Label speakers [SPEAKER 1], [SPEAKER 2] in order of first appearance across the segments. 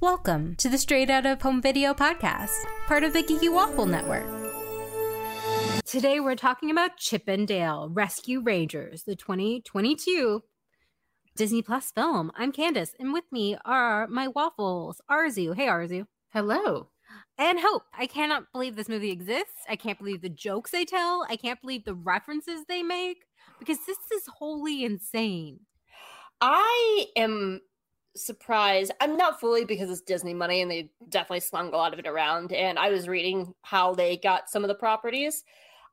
[SPEAKER 1] Welcome to the Straight Out of Home Video podcast, part of the Geeky Waffle Network. Today we're talking about Chip 'n Dale Rescue Rangers, the 2022 Disney Plus film. I'm Candace, and with me are my waffles, Arzu. Hey, Arzu.
[SPEAKER 2] Hello.
[SPEAKER 1] And Hope. I cannot believe this movie exists. I can't believe the jokes they tell. I can't believe the references they make because this is wholly insane.
[SPEAKER 3] I am surprised. I'm not fully because it's Disney money and they definitely slung a lot of it around. And I was reading how they got some of the properties.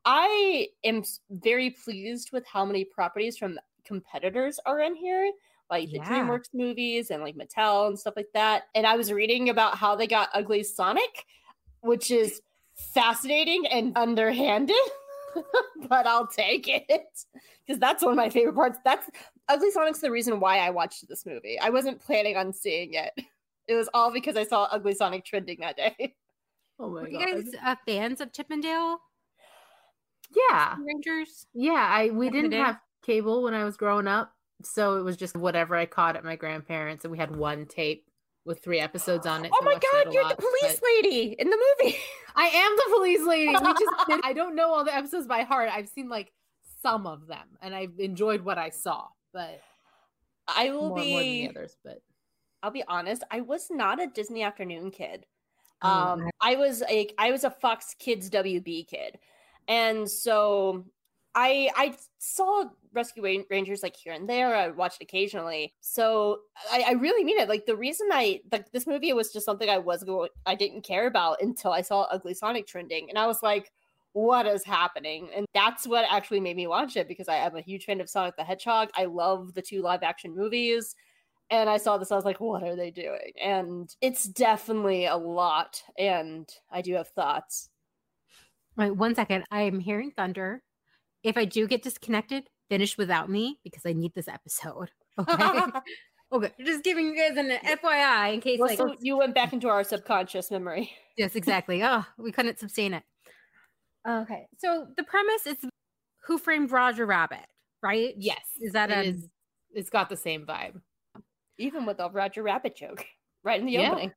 [SPEAKER 3] I am very pleased with how many properties from competitors are in here, like the
[SPEAKER 1] Yeah.
[SPEAKER 3] DreamWorks movies and like Mattel and stuff like that. And I was reading about how they got Ugly Sonic, which is fascinating and underhanded. but I'll take it because that's one of my favorite parts. That's Ugly Sonic's the reason why I watched this movie. I wasn't planning on seeing it. It was all because I saw Ugly Sonic trending that day.
[SPEAKER 2] Oh my god.
[SPEAKER 1] Were you guys uh, fans of Chip 'n Dale
[SPEAKER 2] yeah.
[SPEAKER 1] Rangers?
[SPEAKER 2] Yeah, I we
[SPEAKER 1] Back
[SPEAKER 2] didn't have cable when I was growing up, so it was just whatever I caught at my grandparents and we had one tape with three episodes on it.
[SPEAKER 3] Oh
[SPEAKER 2] so
[SPEAKER 3] my
[SPEAKER 2] I watched it
[SPEAKER 3] god, you're
[SPEAKER 2] lot,
[SPEAKER 3] the police lady in the movie.
[SPEAKER 2] I am the police lady. We just did, I don't know all the episodes by heart. I've seen like some of them and I've enjoyed what I saw, but
[SPEAKER 3] I will
[SPEAKER 2] more, more than the others, but
[SPEAKER 3] I'll be honest, I was not a Disney afternoon kid.
[SPEAKER 2] Oh,
[SPEAKER 3] Um I was a I was a Fox Kids WB kid. And so I I saw Rescue Rangers like here and there. I watched occasionally. So I, I really mean it. Like the reason I like this movie was just something I was going I didn't care about until I saw Ugly Sonic trending, and I was like, "What is happening?" And that's what actually made me watch it because I am a huge fan of Sonic the Hedgehog. I love the two live action movies. And I saw this, I was like, what are they doing? And it's definitely a lot. And I do have thoughts.
[SPEAKER 1] Wait, one second. I'm hearing thunder. If I do get disconnected, finish without me because I need this episode. Okay. okay. Just giving you guys an FYI in case,
[SPEAKER 3] Well,
[SPEAKER 1] like,
[SPEAKER 3] so you went back into our subconscious memory.
[SPEAKER 1] yes, exactly. Oh, we couldn't sustain it. Okay. So the premise is Who Framed Roger Rabbit, right?
[SPEAKER 2] yes.
[SPEAKER 1] Is that
[SPEAKER 2] it
[SPEAKER 1] a-
[SPEAKER 2] is- it's got the same vibe.
[SPEAKER 3] Even with a Roger Rabbit joke right in the
[SPEAKER 2] Yeah.
[SPEAKER 3] opening.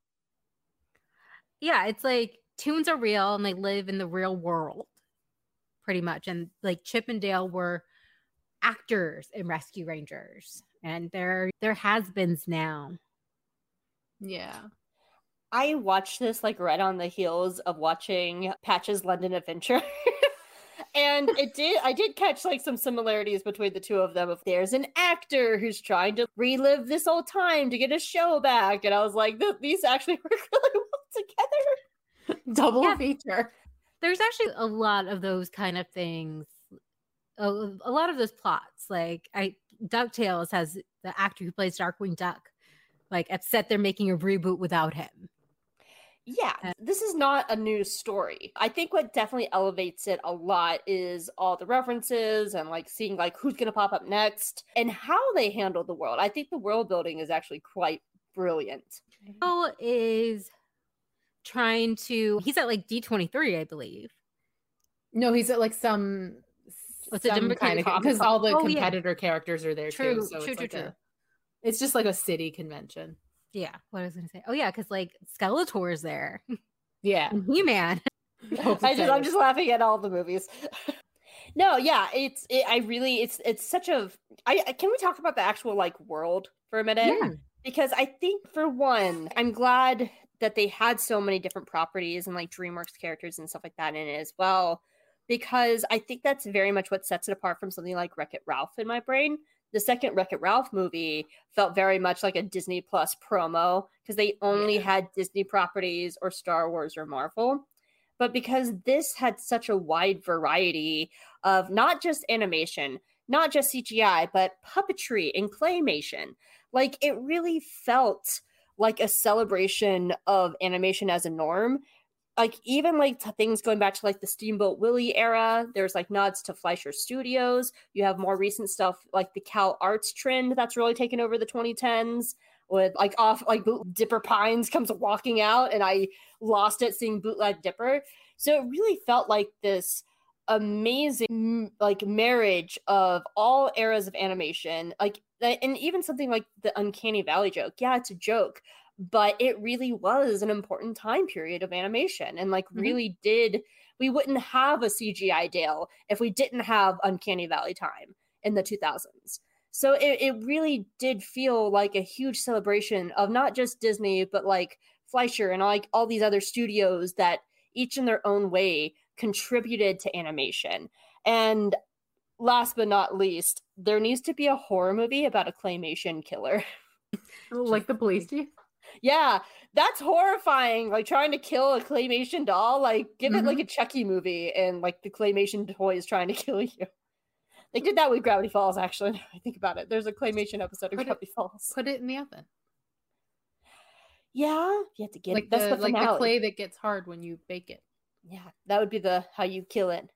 [SPEAKER 1] Yeah. It's like tunes are real and they live in the real world pretty much. And like Chip and Dale were actors in Rescue Rangers and they're, they're has-beens now.
[SPEAKER 2] Yeah.
[SPEAKER 3] I watched this like right on the heels of watching Patch's London Adventure. and it did I did catch like some similarities between the two of them. If there's an actor who's trying to relive this old time to get a show back, and I was like, these actually work really well together.
[SPEAKER 2] Double
[SPEAKER 1] Yeah.
[SPEAKER 2] feature.
[SPEAKER 1] There's actually a lot of those kind of things a, a lot of those plots like i ducktales has the actor who plays darkwing duck like upset they're making a reboot without him
[SPEAKER 3] Yeah,
[SPEAKER 1] Uh,
[SPEAKER 3] this is not a new story. I think what definitely elevates it a lot is all the references and like seeing like who's going to pop up next and how they handle the world. I think the world building is actually quite brilliant.
[SPEAKER 1] Bill is trying to he's at like d23 i believe
[SPEAKER 2] No, he's at like some oh,
[SPEAKER 1] What's it,
[SPEAKER 2] some
[SPEAKER 1] Denver
[SPEAKER 2] kind of because all the
[SPEAKER 1] Oh, yeah.
[SPEAKER 2] competitor characters are there
[SPEAKER 1] True,
[SPEAKER 2] too. So
[SPEAKER 1] true,
[SPEAKER 2] it's
[SPEAKER 1] true,
[SPEAKER 2] like
[SPEAKER 1] true.
[SPEAKER 2] a, it's just like a city convention.
[SPEAKER 1] yeah what i was gonna say oh yeah because like skeletor's there
[SPEAKER 2] Yeah.
[SPEAKER 1] and he-man oh,
[SPEAKER 3] I just I'm just laughing at all the movies. no, yeah, it's it, I really it's it's such a I I- can we talk about the actual like world for a minute?
[SPEAKER 1] Yeah.
[SPEAKER 3] because I think for one, I'm glad that they had so many different properties and like DreamWorks characters and stuff like that in it as well. Because I think that's very much what sets it apart from something like Wreck It Ralph in my brain. The second Wreck It Ralph movie felt very much like a Disney Plus promo because they only
[SPEAKER 2] Yeah.
[SPEAKER 3] had Disney properties or Star Wars or Marvel. But because this had such a wide variety of not just animation, not just CGI, but puppetry and claymation, like it really felt like a celebration of animation as a norm. Like even like things going back to like the steamboat willie era there's like nods to fleischer studios. You have more recent stuff like the cal arts trend that's really taken over the 2010s with like off like dipper pines comes walking out and i lost it seeing bootleg dipper. So it really felt like this amazing like marriage of all eras of animation like and even something like the uncanny valley joke yeah it's a joke but it really was an important time period of animation and like
[SPEAKER 2] Mhm.
[SPEAKER 3] really did we wouldn't have a CGI Dale if we didn't have Uncanny Valley time in the 2000s. So it, it really did feel like a huge celebration of not just Disney, but like Fleischer and like all these other studios that each in their own way contributed to animation. And last but not least, there needs to be a horror movie about a claymation killer.
[SPEAKER 2] Oh, like the police chief.
[SPEAKER 3] yeah, that's horrifying. Like trying to kill a claymation doll. Like give it like mm-hmm. a Chucky movie and like the claymation toy is trying to kill you. They did that with Gravity Falls, actually. now I think about it. There's a claymation episode of
[SPEAKER 2] Put it-
[SPEAKER 3] Gravity Falls.
[SPEAKER 2] Put it in the oven.
[SPEAKER 3] Yeah, you have to get
[SPEAKER 2] like
[SPEAKER 3] that's
[SPEAKER 2] the,
[SPEAKER 3] the,
[SPEAKER 2] like the clay that gets hard when you bake it.
[SPEAKER 3] Yeah, that would be the how you kill it.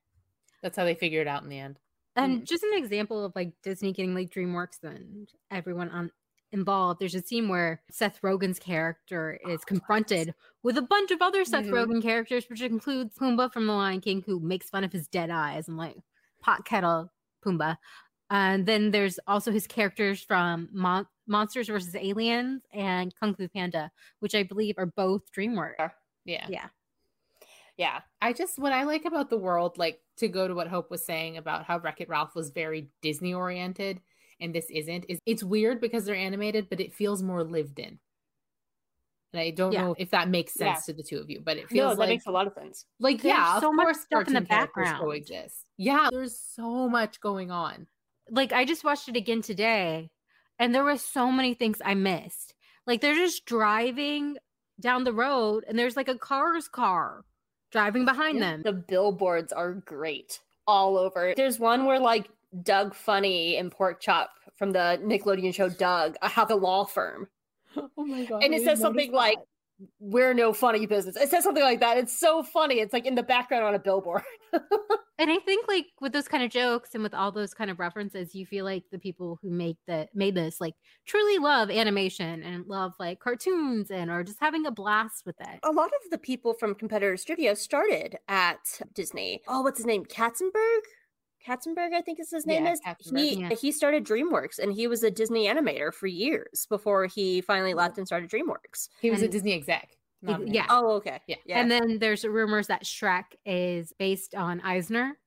[SPEAKER 2] That's how they figure it out in the end.
[SPEAKER 1] And
[SPEAKER 3] Mm.
[SPEAKER 1] just an example of like Disney getting like DreamWorks and everyone on involved. There's a scene where Seth Rogen's character
[SPEAKER 3] Oh,
[SPEAKER 1] is confronted with a bunch of other Seth
[SPEAKER 3] Mhm.
[SPEAKER 1] Rogen characters, which includes Pumbaa from The Lion King, who makes fun of his dead eyes and like pot kettle Pumbaa. And then there's also his characters from Mon- Monsters vs. Aliens and Kung Fu Panda, which I believe are both DreamWorks.
[SPEAKER 2] Yeah.
[SPEAKER 1] Yeah.
[SPEAKER 3] Yeah.
[SPEAKER 2] I just what I like about the world, like to go to what Hope was saying about how Wreck It Ralph was very Disney oriented and this isn't, is it's weird because they're animated, but it feels more lived in. And I don't
[SPEAKER 1] Yeah.
[SPEAKER 2] know if that makes
[SPEAKER 3] Yeah.
[SPEAKER 2] sense to the two of you, but it
[SPEAKER 3] No,
[SPEAKER 2] feels
[SPEAKER 3] that
[SPEAKER 2] like
[SPEAKER 3] makes a lot of sense.
[SPEAKER 2] like
[SPEAKER 1] There's
[SPEAKER 2] yeah,
[SPEAKER 1] so much stuff in the background.
[SPEAKER 2] coexist. Yeah, there's so much going on.
[SPEAKER 1] like I just watched it again today and there were so many things I missed. Like they're just driving down the road and there's like a car's car driving behind them.
[SPEAKER 3] The billboards are great all over. There's one where like Doug Funny and Pork Chop from the Nickelodeon show Doug uh, have a law firm.
[SPEAKER 2] Oh my god.
[SPEAKER 3] And it says something like we're no funny business. It says something like that. It's so funny. It's like in the background on a billboard.
[SPEAKER 1] And I think like with those kind of jokes and with all those kind of references, you feel like the people who make the made this like truly love animation and love like cartoons and are just having a blast with it.
[SPEAKER 3] a lot of the people from competitor studios started at Disney. Oh, what's his name? Katzenberg? Katzenberg, I think is his name
[SPEAKER 2] Yeah,
[SPEAKER 3] is.
[SPEAKER 2] Katzenberg,
[SPEAKER 3] He
[SPEAKER 1] yeah.
[SPEAKER 3] he started DreamWorks and he was a Disney animator for years before he finally mm-hmm. left and started DreamWorks.
[SPEAKER 2] he was a Disney exec. Not
[SPEAKER 1] yeah.
[SPEAKER 3] Oh, okay.
[SPEAKER 2] Yeah.
[SPEAKER 3] Yeah.
[SPEAKER 1] And then there's rumors that Shrek is based on Eisner,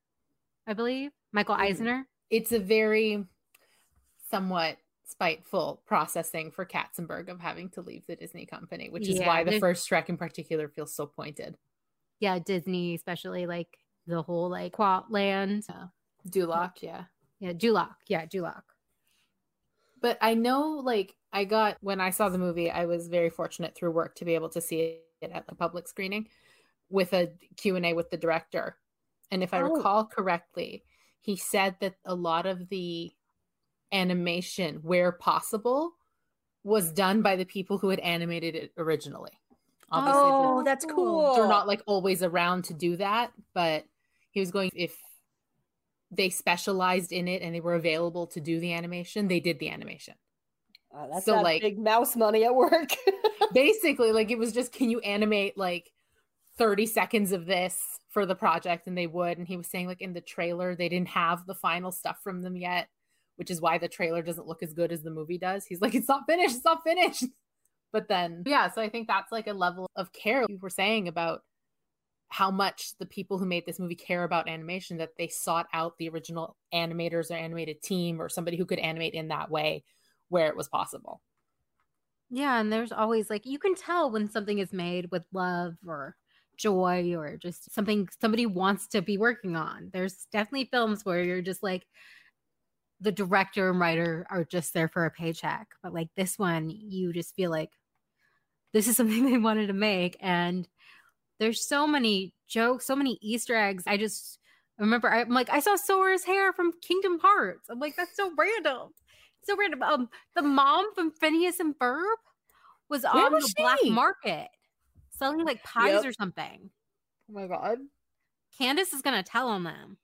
[SPEAKER 1] I believe. Michael
[SPEAKER 3] Mm.
[SPEAKER 1] Eisner.
[SPEAKER 2] it's a very somewhat spiteful processing for Katzenberg of having to leave the Disney company, which is
[SPEAKER 1] Yeah,
[SPEAKER 2] why the first Shrek in particular feels so pointed.
[SPEAKER 1] Yeah, Disney, especially like the whole like Quat land.
[SPEAKER 2] Duloc, yeah.
[SPEAKER 1] Yeah, Duloc. Yeah, Duloc.
[SPEAKER 2] But I know like I got when I saw the movie, I was very fortunate through work to be able to see it at the public screening with a Q&A with the director. And if I
[SPEAKER 3] Oh.
[SPEAKER 2] recall correctly, he said that a lot of the animation where possible was done by the people who had animated it originally. Obviously,
[SPEAKER 3] oh, that's cool.
[SPEAKER 2] they're not like always around to do that, but he was going if they specialized in it and they were available to do the animation, they did the animation.
[SPEAKER 3] Oh, that's
[SPEAKER 2] so, like-
[SPEAKER 3] big mouse money at work.
[SPEAKER 2] Basically, like it was just can you animate like 30 seconds of this for the project and they would and he was saying like in the trailer they didn't have the final stuff from them yet, which is why the trailer doesn't look as good as the movie does. He's like it's not finished, it's not finished. But then yeah, so I think that's like a level of care you were saying about how much the people who made this movie care about animation that they sought out the original animators or animated team or somebody who could animate in that way where it was possible.
[SPEAKER 1] Yeah, and there's always like you can tell when something is made with love or joy or just something somebody wants to be working on. There's definitely films where you're just like the director and writer are just there for a paycheck, but like this one, you just feel like this is something they wanted to make and there's so many jokes, so many Easter eggs. I just remember I'm like I saw Sora's hair from Kingdom Hearts. I'm like that's so random. So random. Um, the mom from Phineas and Ferb was
[SPEAKER 2] Where
[SPEAKER 1] on
[SPEAKER 2] was
[SPEAKER 1] the black market selling like pies
[SPEAKER 3] Yep.
[SPEAKER 1] or something.
[SPEAKER 2] Oh my god.
[SPEAKER 1] Candace is gonna tell on them.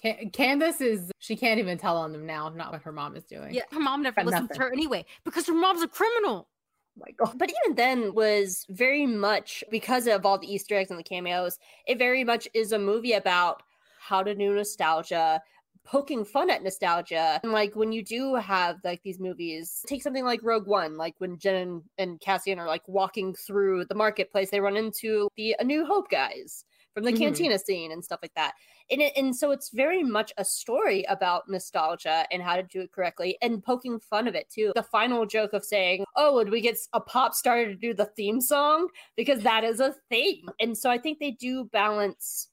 [SPEAKER 2] Can- Candace is she can't even tell on them now, not what her mom is doing.
[SPEAKER 1] Yeah, her mom never
[SPEAKER 2] listens
[SPEAKER 1] to her anyway because her mom's a criminal.
[SPEAKER 2] My god.
[SPEAKER 3] but even then was very much because of all the Easter eggs and the cameos, it very much is a movie about how to do nostalgia, poking fun at nostalgia. And like when you do have like these movies, take something like Rogue One, like when Jen and Cassian are like walking through the marketplace, they run into the A New Hope guys from the mm-hmm. cantina scene and stuff like that. And, it, and so it's very much a story about nostalgia and how to do it correctly and poking fun of it too. The final joke of saying, Oh, would we get a pop star to do the theme song? Because that is a thing. And so I think they do balance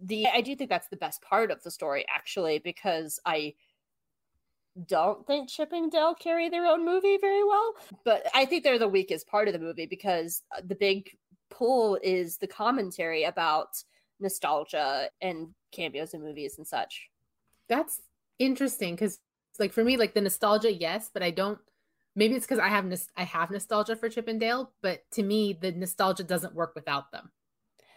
[SPEAKER 3] the I do think that's the best part of the story actually because I don't think Chip and Dale carry their own movie very well, but I think they're the weakest part of the movie because the big pull is the commentary about nostalgia and cameos in movies and such.
[SPEAKER 2] That's interesting because like for me like the nostalgia yes, but I don't maybe it's because I have I have nostalgia for Chip and Dale, but to me the nostalgia doesn't work without them.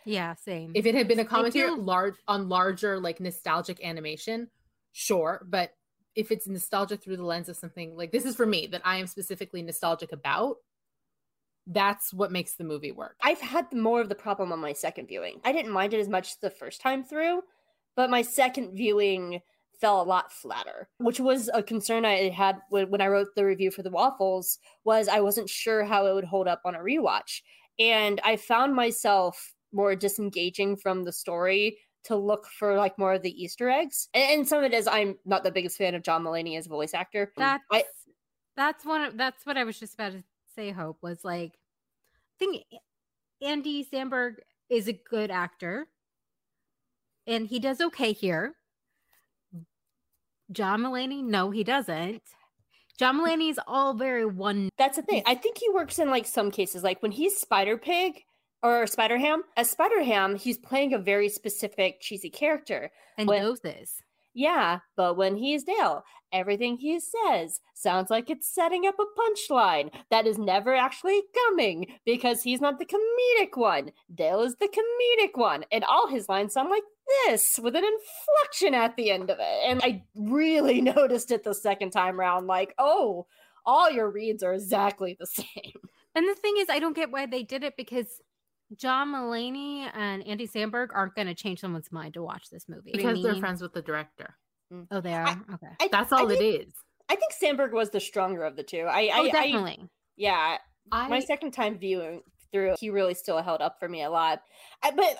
[SPEAKER 1] Yeah, same.
[SPEAKER 2] If it had been a commentary large on larger like nostalgic animation, sure, but if it's nostalgia through the lens of something like this is for me that I am specifically nostalgic about, that's what makes the movie work.
[SPEAKER 3] I've had more of the problem on my second viewing. I didn't mind it as much the first time through, but my second viewing fell a lot flatter, which was a concern I had when I wrote the review for the waffles was I wasn't sure how it would hold up on a rewatch. And I found myself more disengaging from the story to look for like more of the Easter eggs. And, and some of it is I'm not the biggest fan of John Mulaney as a voice actor.
[SPEAKER 1] That's I, that's one of, that's what I was just about to say, Hope, was like I think Andy Samberg is a good actor. And he does okay here. John Mulaney, no, he doesn't. John Mulaney is all very one.
[SPEAKER 3] That's the thing. I think he works in like some cases, like when he's Spider Pig, or Spider Ham. As Spider Ham, he's playing a very specific cheesy character.
[SPEAKER 1] And when, knows this.
[SPEAKER 3] Yeah, but when he's Dale, everything he says sounds like it's setting up a punchline that is never actually coming because he's not the comedic one. Dale is the comedic one, and all his lines sound like this with an inflection at the end of it. And I really noticed it the second time around like, oh, all your reads are exactly the same.
[SPEAKER 1] And the thing is, I don't get why they did it because John Mulaney and Andy Samberg aren't going to change someone's mind to watch this movie
[SPEAKER 2] because they're friends with the director.
[SPEAKER 1] Mm. Oh, they are. I, okay,
[SPEAKER 2] I, That's all
[SPEAKER 3] think,
[SPEAKER 2] it is.
[SPEAKER 3] I think Samberg was the stronger of the two. I,
[SPEAKER 1] oh, definitely.
[SPEAKER 3] yeah, my second time viewing through, he really still held up for me a lot. but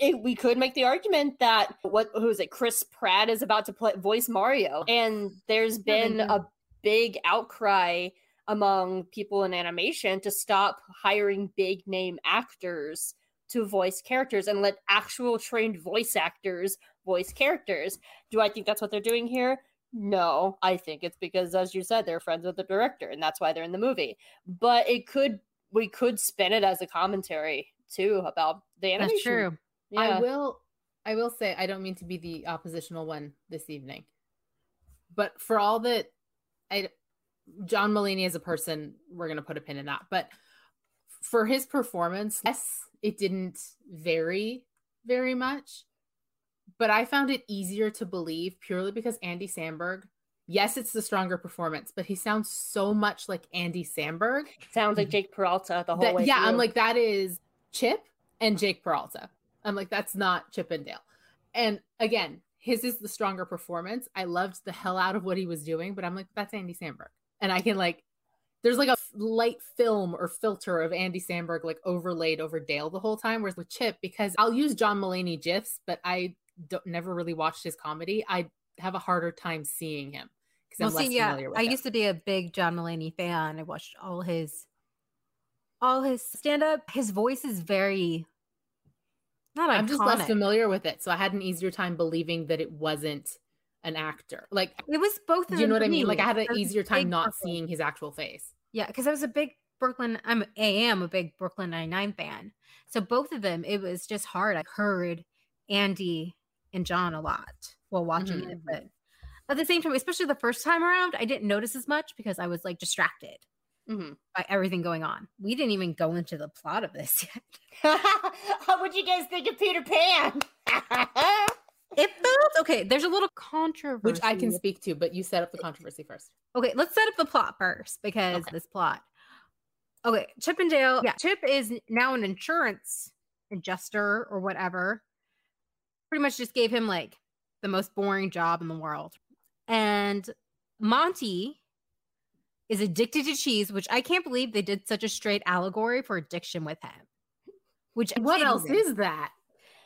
[SPEAKER 3] it, we could make the argument that what who is it? Chris Pratt is about to play voice Mario, and there's been a big outcry among people in animation to stop hiring big name actors to voice characters and let actual trained voice actors voice characters. Do I think that's what they're doing here? No, I think it's because, as you said, they're friends with the director, and that's why they're in the movie. But it could, we could spin it as a commentary too about the animation.
[SPEAKER 1] That's true.
[SPEAKER 2] Yeah. I will, I will say, I don't mean to be the oppositional one this evening, but for all that, I John Mulaney as a person, we're going to put a pin in that. But for his performance, yes, it didn't vary very much. But I found it easier to believe purely because Andy Samberg, yes, it's the stronger performance, but he sounds so much like Andy Samberg.
[SPEAKER 3] Sounds like Jake Peralta the whole
[SPEAKER 2] that,
[SPEAKER 3] way.
[SPEAKER 2] Yeah,
[SPEAKER 3] through.
[SPEAKER 2] I'm like, that is Chip and Jake Peralta. I'm like, that's not Chip and Dale. And again, his is the stronger performance. I loved the hell out of what he was doing, but I'm like, that's Andy Samberg and I can like there's like a light film or filter of Andy Samberg like overlaid over Dale the whole time. Whereas with Chip, because I'll use John Mulaney gifs, but I don't never really watched his comedy. I have a harder time seeing him
[SPEAKER 1] because well, I'm see, yeah, I him. I used to be a big John Mulaney fan. I watched all his all his stand up. His voice is very
[SPEAKER 2] not. I'm iconic. just less familiar with it, so I had an easier time believing that it wasn't an actor. Like
[SPEAKER 1] it was both.
[SPEAKER 2] Do you know what I mean? Like I had an easier time not Brooklyn. seeing his actual face.
[SPEAKER 1] Yeah, because I was a big Brooklyn. I'm I am a big Brooklyn Nine Nine fan. So both of them, it was just hard. I heard Andy and John a lot while watching mm-hmm. it, but at the same time, especially the first time around, I didn't notice as much because I was like distracted. Mm-hmm. by everything going on. We didn't even go into the plot of this
[SPEAKER 3] yet. How would you guys think of Peter Pan?
[SPEAKER 1] It felt okay. There's a little controversy,
[SPEAKER 2] which I can speak to, but you set up the controversy first.
[SPEAKER 1] Okay, let's set up the plot first because okay. this plot. Okay, Chip and Dale. Yeah, Chip is now an insurance adjuster or whatever. Pretty much just gave him like the most boring job in the world. And Monty is addicted to cheese, which I can't believe they did such a straight allegory for addiction with him. Which
[SPEAKER 2] what else is that?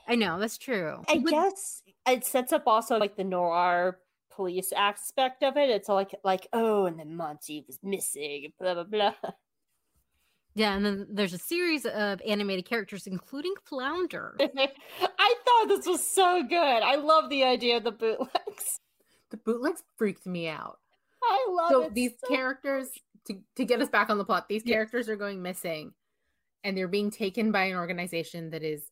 [SPEAKER 1] I know that's true.
[SPEAKER 3] I but, guess it sets up also like the noir police aspect of it. It's all like like oh, and then Monty was missing, blah blah blah.
[SPEAKER 1] Yeah, and then there's a series of animated characters, including Flounder.
[SPEAKER 3] I thought this was so good. I love the idea of the bootlegs.
[SPEAKER 2] The bootlegs freaked me out.
[SPEAKER 3] I love
[SPEAKER 2] so
[SPEAKER 3] it.
[SPEAKER 2] These so characters, to, to get us back on the plot, these characters are going missing and they're being taken by an organization that is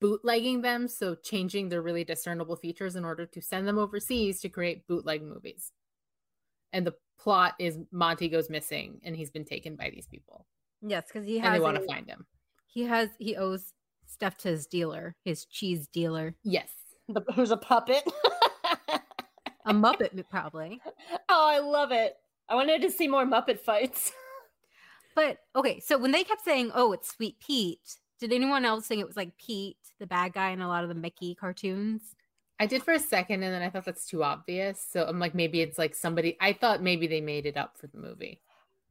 [SPEAKER 2] bootlegging them, so changing their really discernible features in order to send them overseas to create bootleg movies. And the plot is Monty goes missing and he's been taken by these people.
[SPEAKER 1] Yes, because he has.
[SPEAKER 2] And they want to find him.
[SPEAKER 1] He has. He owes stuff to his dealer, his cheese dealer.
[SPEAKER 2] Yes,
[SPEAKER 3] the, who's a puppet.
[SPEAKER 1] a Muppet, probably.
[SPEAKER 3] Oh, I love it. I wanted to see more Muppet fights.
[SPEAKER 1] but okay, so when they kept saying, "Oh, it's Sweet Pete," did anyone else think it was like Pete, the bad guy in a lot of the Mickey cartoons?
[SPEAKER 2] I did for a second, and then I thought that's too obvious. So I'm like, maybe it's like somebody. I thought maybe they made it up for the movie.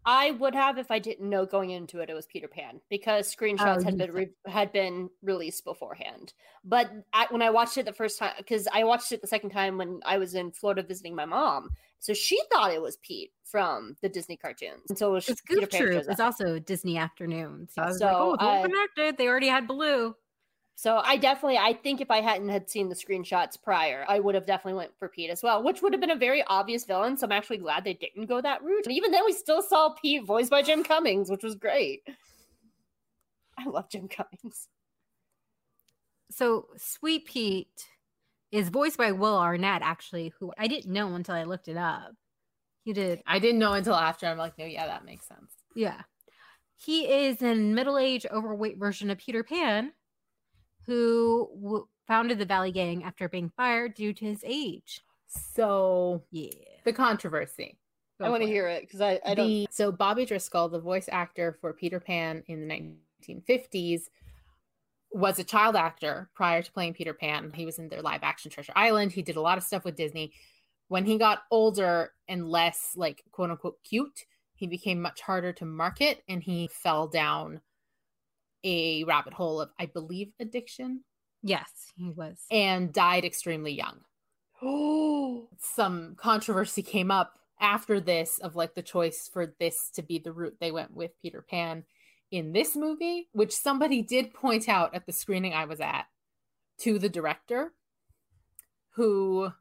[SPEAKER 3] I would have if I didn't know going into it it was Peter Pan because screenshots oh, had been re- had been released beforehand. But I, when I watched it the first time, because I watched it the second time when I was in Florida visiting my mom, so she thought it was Pete from the Disney cartoons, and so it was
[SPEAKER 1] Goof Troop. It's also Disney Afternoons. So I was so, like, oh, all uh, connected. They already had Blue.
[SPEAKER 3] So I definitely, I think if I hadn't had seen the screenshots prior, I would have definitely went for Pete as well, which would have been a very obvious villain. So I'm actually glad they didn't go that route. And even then, we still saw Pete voiced by Jim Cummings, which was great. I love Jim Cummings.
[SPEAKER 1] So Sweet Pete is voiced by Will Arnett, actually, who I didn't know until I looked it up. He did.
[SPEAKER 2] I didn't know until after. I'm like, no, yeah, that makes sense.
[SPEAKER 1] Yeah. He is a middle aged, overweight version of Peter Pan who w- founded the Valley Gang after being fired due to his age.
[SPEAKER 2] So,
[SPEAKER 1] yeah,
[SPEAKER 2] the controversy.
[SPEAKER 3] Go I want to hear it because I, I don't. The,
[SPEAKER 2] so, Bobby Driscoll, the voice actor for Peter Pan in the 1950s, was a child actor prior to playing Peter Pan. He was in their live action Treasure Island. He did a lot of stuff with Disney. When he got older and less, like, quote unquote, cute, he became much harder to market and he fell down a rabbit hole of, I believe, addiction.
[SPEAKER 1] Yes, he was.
[SPEAKER 2] And died extremely young.
[SPEAKER 3] Oh,
[SPEAKER 2] some controversy came up after this of like the choice for this to be the route they went with Peter Pan in this movie, which somebody did point out at the screening I was at to the director, who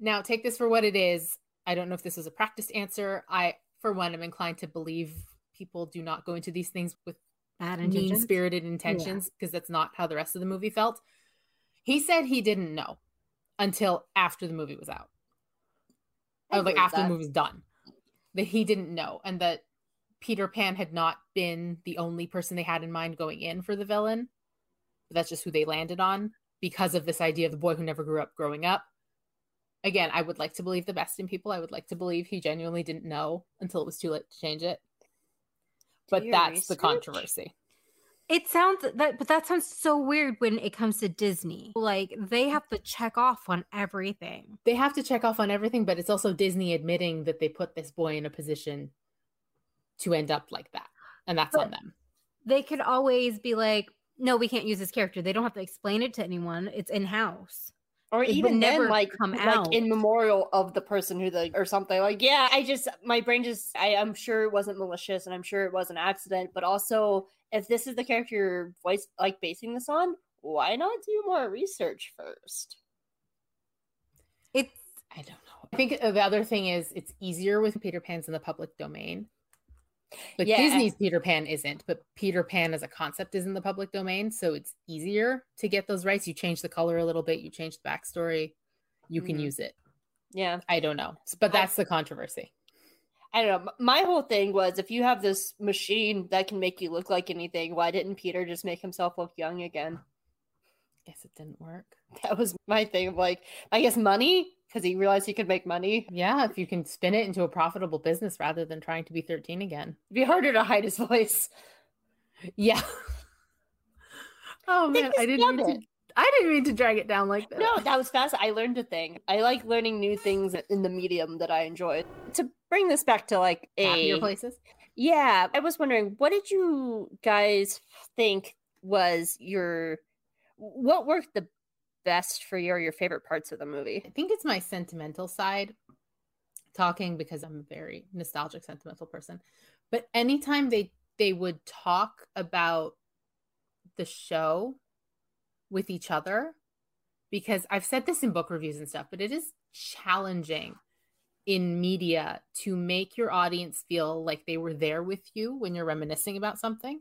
[SPEAKER 2] now take this for what it is. I don't know if this was a practiced answer. I, for one, am inclined to believe people do not go into these things with bad mean spirited intentions because yeah. that's not how the rest of the movie felt. He said he didn't know until after the movie was out. I like after that. the movie was done. That he didn't know and that Peter Pan had not been the only person they had in mind going in for the villain. But that's just who they landed on because of this idea of the boy who never grew up growing up. Again, I would like to believe the best in people. I would like to believe he genuinely didn't know until it was too late to change it but that's research? the controversy.
[SPEAKER 1] It sounds that, but that sounds so weird when it comes to Disney. Like they have to check off on everything.
[SPEAKER 2] They have to check off on everything, but it's also Disney admitting that they put this boy in a position to end up like that, and that's but on them.
[SPEAKER 1] They could always be like, "No, we can't use this character." They don't have to explain it to anyone. It's in house
[SPEAKER 3] or it even then like come like out. in memorial of the person who the or something like yeah i just my brain just I, i'm sure it wasn't malicious and i'm sure it was an accident but also if this is the character you're voice like basing this on why not do more research first
[SPEAKER 1] it's
[SPEAKER 2] i don't know i think the other thing is it's easier with peter pan's in the public domain like yeah. Disney's Peter Pan isn't, but Peter Pan as a concept is in the public domain, so it's easier to get those rights. You change the color a little bit, you change the backstory, you can mm-hmm. use it.
[SPEAKER 3] Yeah,
[SPEAKER 2] I don't know, but that's I, the controversy.
[SPEAKER 3] I don't know. My whole thing was if you have this machine that can make you look like anything, why didn't Peter just make himself look young again?
[SPEAKER 2] I guess it didn't work.
[SPEAKER 3] That was my thing. Of like, I guess money because he realized he could make money.
[SPEAKER 2] Yeah, if you can spin it into a profitable business rather than trying to be 13 again.
[SPEAKER 3] It'd be harder to hide his voice.
[SPEAKER 2] Yeah. oh man, I didn't mean to I didn't mean to drag it down like that.
[SPEAKER 3] No, that was fast. I learned a thing. I like learning new things in the medium that I enjoy. To bring this back to like a
[SPEAKER 2] happier places.
[SPEAKER 3] Yeah, I was wondering, what did you guys think was your what worked the best for your your favorite parts of the movie?
[SPEAKER 2] I think it's my sentimental side talking because I'm a very nostalgic sentimental person. But anytime they they would talk about the show with each other because I've said this in book reviews and stuff, but it is challenging in media to make your audience feel like they were there with you when you're reminiscing about something.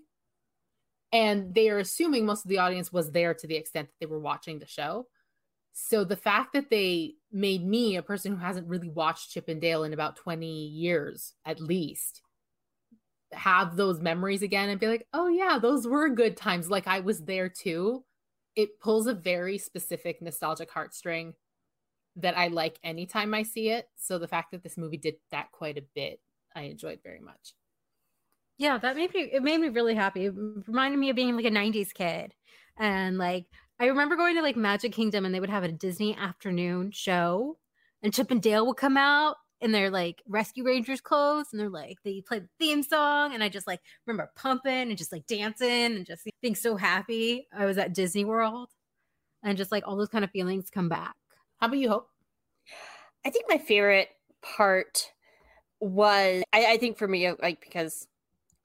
[SPEAKER 2] And they are assuming most of the audience was there to the extent that they were watching the show. So the fact that they made me, a person who hasn't really watched Chip and Dale in about 20 years at least, have those memories again and be like, oh, yeah, those were good times. Like I was there too it pulls a very specific nostalgic heartstring that I like anytime I see it. So the fact that this movie did that quite a bit, I enjoyed very much.
[SPEAKER 1] Yeah, that made me it made me really happy. It reminded me of being like a 90s kid. And like I remember going to like Magic Kingdom and they would have a Disney afternoon show and Chip and Dale would come out in their like rescue rangers clothes and they're like they play the theme song and i just like remember pumping and just like dancing and just being so happy i was at disney world and just like all those kind of feelings come back
[SPEAKER 2] how about you hope
[SPEAKER 3] i think my favorite part was I, I think for me like because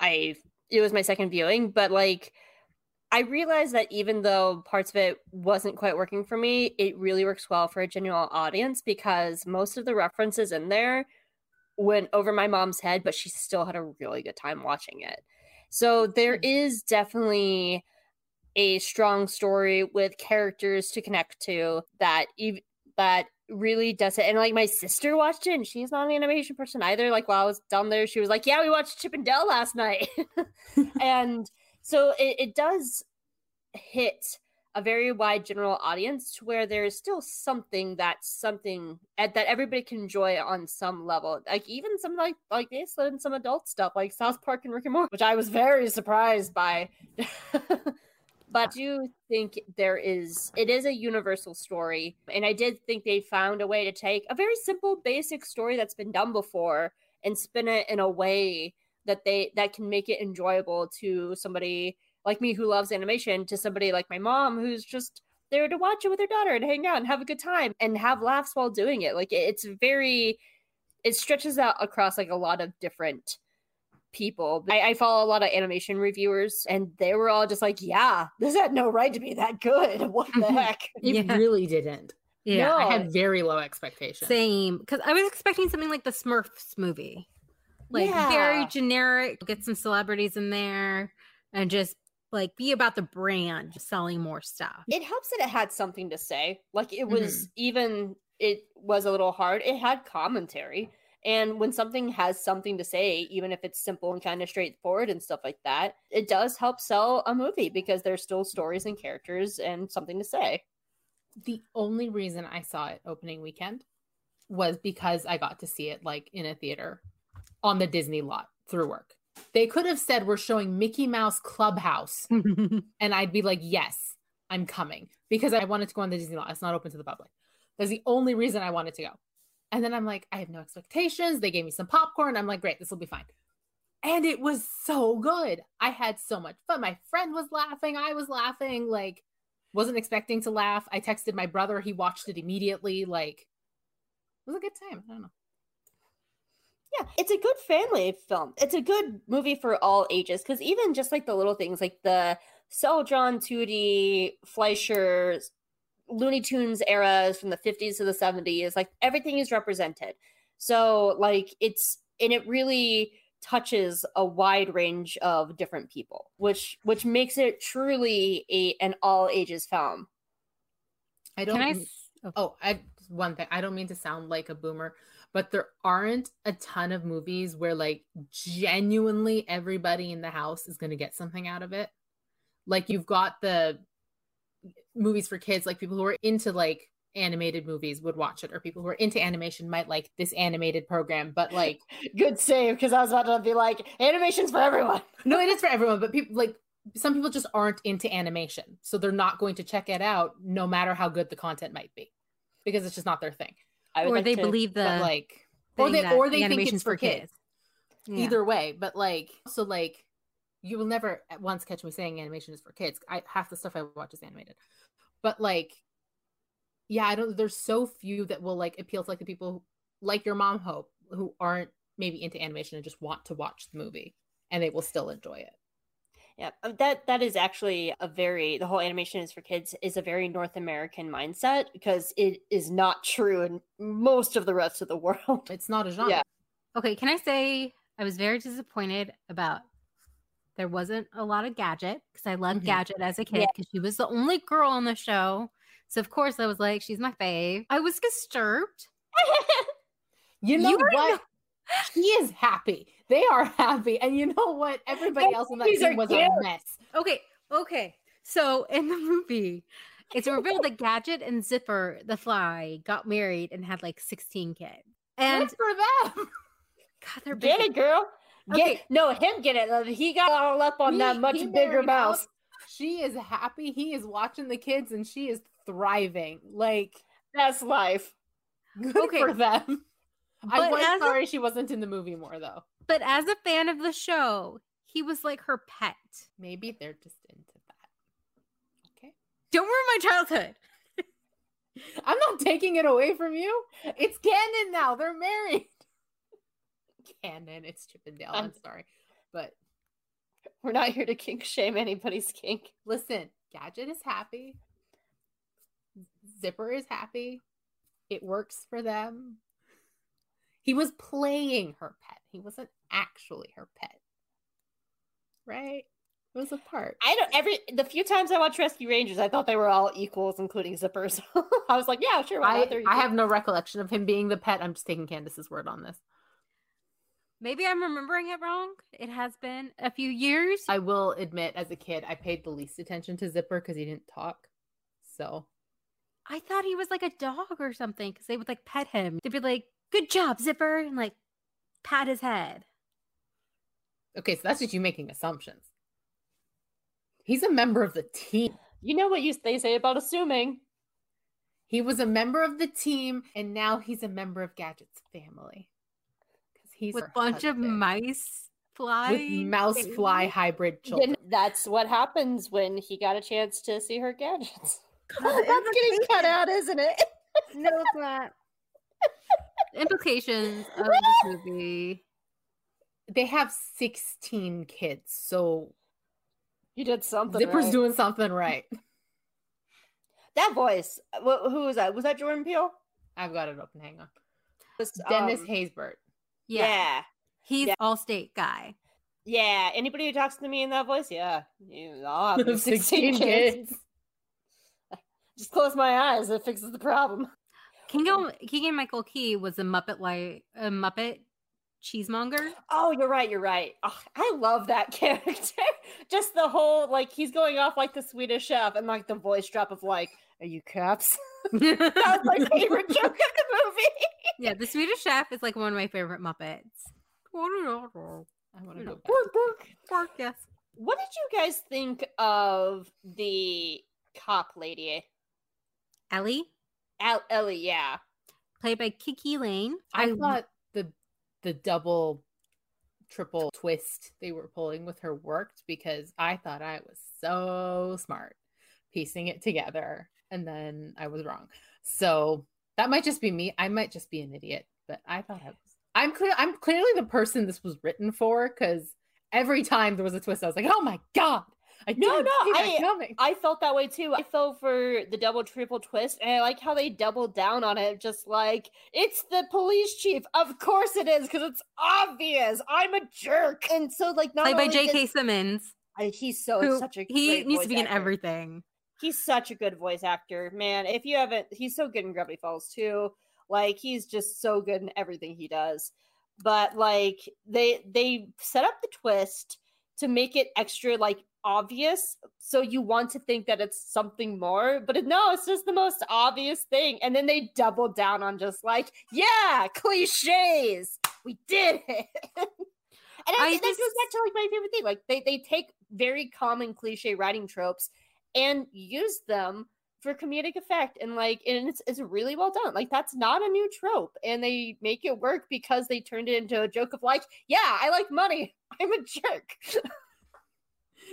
[SPEAKER 3] i it was my second viewing but like I realized that even though parts of it wasn't quite working for me, it really works well for a general audience because most of the references in there went over my mom's head, but she still had a really good time watching it. So there hmm. definitely a strong story with characters to connect to that ev- that really does it. And like my sister watched it, and she's not an animation person either. Like while I was down there, she was like, "Yeah, we watched Chip and Dale last night," and so it, it does hit a very wide general audience to where there's still something that's something eh, that everybody can enjoy on some level. Like even some like like this and some adult stuff like South Park and Rick and Morty, which I was very surprised by. but I do think there is it is a universal story. And I did think they found a way to take a very simple, basic story that's been done before and spin it in a way that they that can make it enjoyable to somebody like me who loves animation to somebody like my mom who's just there to watch it with her daughter and hang out and have a good time and have laughs while doing it. Like it's very it stretches out across like a lot of different people. I, I, follow a lot of animation reviewers, and they were all just like, "Yeah, this had no right to be that good. What the heck?
[SPEAKER 2] It yeah. really didn't." Yeah, no. I had very low expectations.
[SPEAKER 1] Same, because I was expecting something like the Smurfs movie, like yeah. very generic. Get some celebrities in there and just like be about the brand selling more stuff
[SPEAKER 3] it helps that it had something to say like it was mm-hmm. even it was a little hard it had commentary and when something has something to say even if it's simple and kind of straightforward and stuff like that it does help sell a movie because there's still stories and characters and something to say
[SPEAKER 2] the only reason i saw it opening weekend was because i got to see it like in a theater on the disney lot through work they could have said we're showing Mickey Mouse Clubhouse, and I'd be like, yes, I'm coming because I wanted to go on the Disney lot. It's not open to the public. That's the only reason I wanted to go. And then I'm like, I have no expectations. They gave me some popcorn. I'm like, great, this will be fine. And it was so good. I had so much fun. My friend was laughing. I was laughing. Like, wasn't expecting to laugh. I texted my brother. He watched it immediately. Like, it was a good time. I don't know.
[SPEAKER 3] Yeah, it's a good family film. It's a good movie for all ages because even just like the little things like the Cel John Tootie, Fleischer, Looney Tunes eras from the 50s to the 70s, like everything is represented. So, like, it's and it really touches a wide range of different people, which which makes it truly a an all ages film.
[SPEAKER 2] I don't. I, oh. oh, I one thing. I don't mean to sound like a boomer, but there aren't a ton of movies where like genuinely everybody in the house is going to get something out of it. Like you've got the movies for kids, like people who are into like animated movies would watch it, or people who are into animation might like this animated program. But like,
[SPEAKER 3] good save because I was about to be like, animation's for everyone.
[SPEAKER 2] no, it is for everyone, but people like some people just aren't into animation, so they're not going to check it out, no matter how good the content might be, because it's just not their thing.
[SPEAKER 1] or like they to, believe the
[SPEAKER 2] like, or they or they the think it's for kids. kids.
[SPEAKER 1] Yeah.
[SPEAKER 2] Either way, but like, so like, you will never at once catch me saying animation is for kids. I half the stuff I watch is animated, but like, yeah, I don't. There's so few that will like appeal to like the people who, like your mom hope who aren't maybe into animation and just want to watch the movie and they will still enjoy it.
[SPEAKER 3] Yeah, uh, that that is actually a very the whole animation is for kids is a very North American mindset because it is not true in most of the rest of the world.
[SPEAKER 2] It's not a genre.
[SPEAKER 3] Yeah.
[SPEAKER 1] Okay, can I say I was very disappointed about there wasn't a lot of Gadget because I loved mm-hmm. Gadget as a kid because yeah. she was the only girl on the show. So of course I was like, she's my fave. I was disturbed.
[SPEAKER 2] you know you what? she is happy. They are happy. And you know what? Everybody else in that team was cute. a mess.
[SPEAKER 1] Okay. Okay. So in the movie, it's revealed that Gadget and Zipper the Fly got married and had like 16 kids. And
[SPEAKER 2] Good for them.
[SPEAKER 3] God, they're get it, girl. Get okay. no him get it. Uh, he got all up on he, that much bigger mouse.
[SPEAKER 2] She is happy. He is watching the kids and she is thriving. Like
[SPEAKER 3] that's life.
[SPEAKER 2] Good okay. for them. But I was sorry a, she wasn't in the movie more though.
[SPEAKER 1] But as a fan of the show, he was like her pet.
[SPEAKER 2] Maybe they're just into that. Okay.
[SPEAKER 1] Don't ruin my childhood.
[SPEAKER 2] I'm not taking it away from you. It's canon now. They're married. Canon. It's Chippendale. I'm, I'm sorry. But
[SPEAKER 3] we're not here to kink shame anybody's kink.
[SPEAKER 2] Listen, Gadget is happy. Zipper is happy. It works for them. He was playing her pet. He wasn't actually her pet. Right? It was a part.
[SPEAKER 3] I don't every the few times I watched Rescue Rangers, I thought they were all equals, including Zippers. I was like, yeah, sure.
[SPEAKER 2] I, I have no recollection of him being the pet. I'm just taking Candace's word on this.
[SPEAKER 1] Maybe I'm remembering it wrong. It has been a few years.
[SPEAKER 2] I will admit, as a kid, I paid the least attention to Zipper because he didn't talk. So
[SPEAKER 1] I thought he was like a dog or something because they would like pet him. They'd be like, good job, Zipper, and like pat his head.
[SPEAKER 2] Okay, so that's just you making assumptions. He's a member of the team.
[SPEAKER 3] You know what you they say about assuming.
[SPEAKER 2] He was a member of the team, and now he's a member of Gadget's family.
[SPEAKER 1] Because he's with a bunch husband. of mice fly with
[SPEAKER 2] mouse fly hybrid children.
[SPEAKER 3] that's what happens when he got a chance to see her gadgets. oh, that's getting cut out, isn't it?
[SPEAKER 1] no, it's not implications of this movie.
[SPEAKER 2] They have 16 kids, so
[SPEAKER 3] you did something.
[SPEAKER 2] Zipper's
[SPEAKER 3] right.
[SPEAKER 2] doing something right.
[SPEAKER 3] That voice, who was that? Was that Jordan Peele?
[SPEAKER 2] I've got it open. Hang on. Was, Dennis um, Haysbert.
[SPEAKER 3] Yeah. yeah.
[SPEAKER 1] He's yeah. Allstate guy.
[SPEAKER 3] Yeah. Anybody who talks to me in that voice, yeah. You all have 16 kids. Just close my eyes. It fixes the problem.
[SPEAKER 1] Keegan Michael Key was a Muppet like a Muppet cheesemonger.
[SPEAKER 3] Oh, you're right. You're right. Oh, I love that character. Just the whole like he's going off like the Swedish chef and like the voice drop of like, "Are you caps?" that was my favorite joke of the movie.
[SPEAKER 1] yeah, the Swedish chef is like one of my favorite Muppets. I
[SPEAKER 2] want to go Bork, bork.
[SPEAKER 1] Bork, yes.
[SPEAKER 3] What did you guys think of the cop lady?
[SPEAKER 1] Ellie?
[SPEAKER 3] Al- Ellie, yeah,
[SPEAKER 1] played by KiKi Layne.
[SPEAKER 2] I, I thought the the double triple twist they were pulling with her worked because I thought I was so smart piecing it together and then I was wrong. So that might just be me. I might just be an idiot, but I thought I was. I'm clear. I'm clearly the person this was written for because every time there was a twist, I was like, "Oh my god!" I no, no,
[SPEAKER 3] I, I felt that way too. I fell for the double triple twist, and I like how they doubled down on it. Just like it's the police chief, of course it is, because it's obvious. I'm a jerk, and so like
[SPEAKER 1] not played by J.K. Simmons.
[SPEAKER 3] I, he's so who, such a
[SPEAKER 1] he needs to be
[SPEAKER 3] actor.
[SPEAKER 1] in everything.
[SPEAKER 3] He's such a good voice actor, man. If you haven't, he's so good in Gravity Falls too. Like he's just so good in everything he does. But like they they set up the twist to make it extra like obvious so you want to think that it's something more but it, no it's just the most obvious thing and then they double down on just like yeah cliches we did it and I, I just, that goes back to like my favorite thing like they, they take very common cliche writing tropes and use them for comedic effect. And like and it's it's really well done. Like that's not a new trope. And they make it work because they turned it into a joke of like yeah i like money. I'm a jerk.